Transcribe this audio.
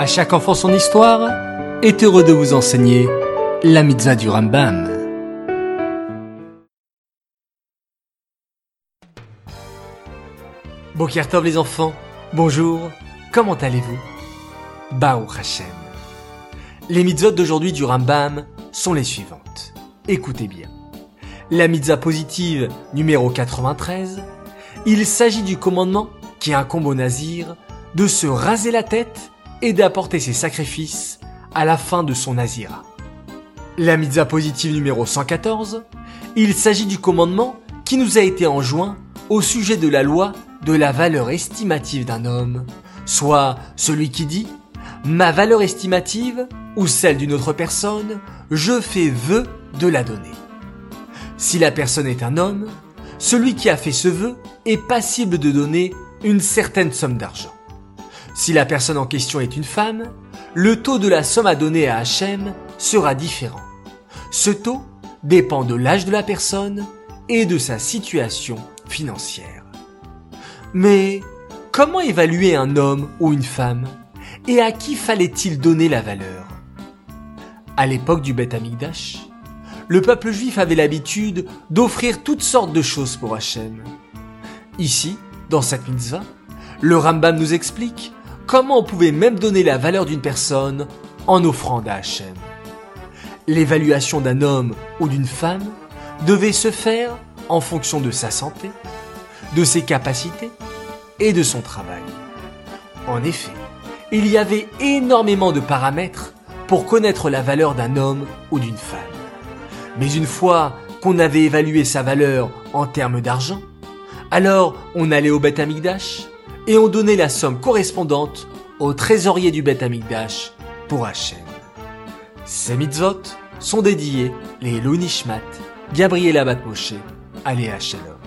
À chaque enfant son histoire est heureux de vous enseigner la mitzvah du Rambam. Bokertov les enfants, bonjour, comment allez-vous? Bao Hashem. Les mitzvot d'aujourd'hui du Rambam sont les suivantes. Écoutez bien. La mitzvah positive numéro 93, il s'agit du commandement qui incombe au nazir de se raser la tête et d'apporter ses sacrifices à la fin de son nazira. La mitzvah positive numéro 114, il s'agit du commandement qui nous a été enjoint au sujet de la loi de la valeur estimative d'un homme, soit celui qui dit ma valeur estimative ou celle d'une autre personne, je fais vœu de la donner. Si la personne est un homme, celui qui a fait ce vœu est passible de donner une certaine somme d'argent. Si la personne en question est une femme, le taux de la somme à donner à Hachem sera différent. Ce taux dépend de l'âge de la personne et de sa situation financière. Mais comment évaluer un homme ou une femme et à qui fallait-il donner la valeur? À l'époque du Beth Amikdash, le peuple juif avait l'habitude d'offrir toutes sortes de choses pour Hachem. Ici, dans cette mitzvah, le Rambam nous explique comment on pouvait même donner la valeur d'une personne en offrant à. L'évaluation d'un homme ou d'une femme devait se faire en fonction de sa santé, de ses capacités et de son travail. En effet, il y avait énormément de paramètres pour connaître la valeur d'un homme ou d'une femme. Mais une fois qu'on avait évalué sa valeur en termes d'argent, alors on allait au Beth Amikdash et on donnait la somme correspondante au trésorier du Beth Amikdash pour Hachem. Ces mitzvot sont dédiés les Elou Nishmat, Gabriel Abat Moshe, Aléa Shalom.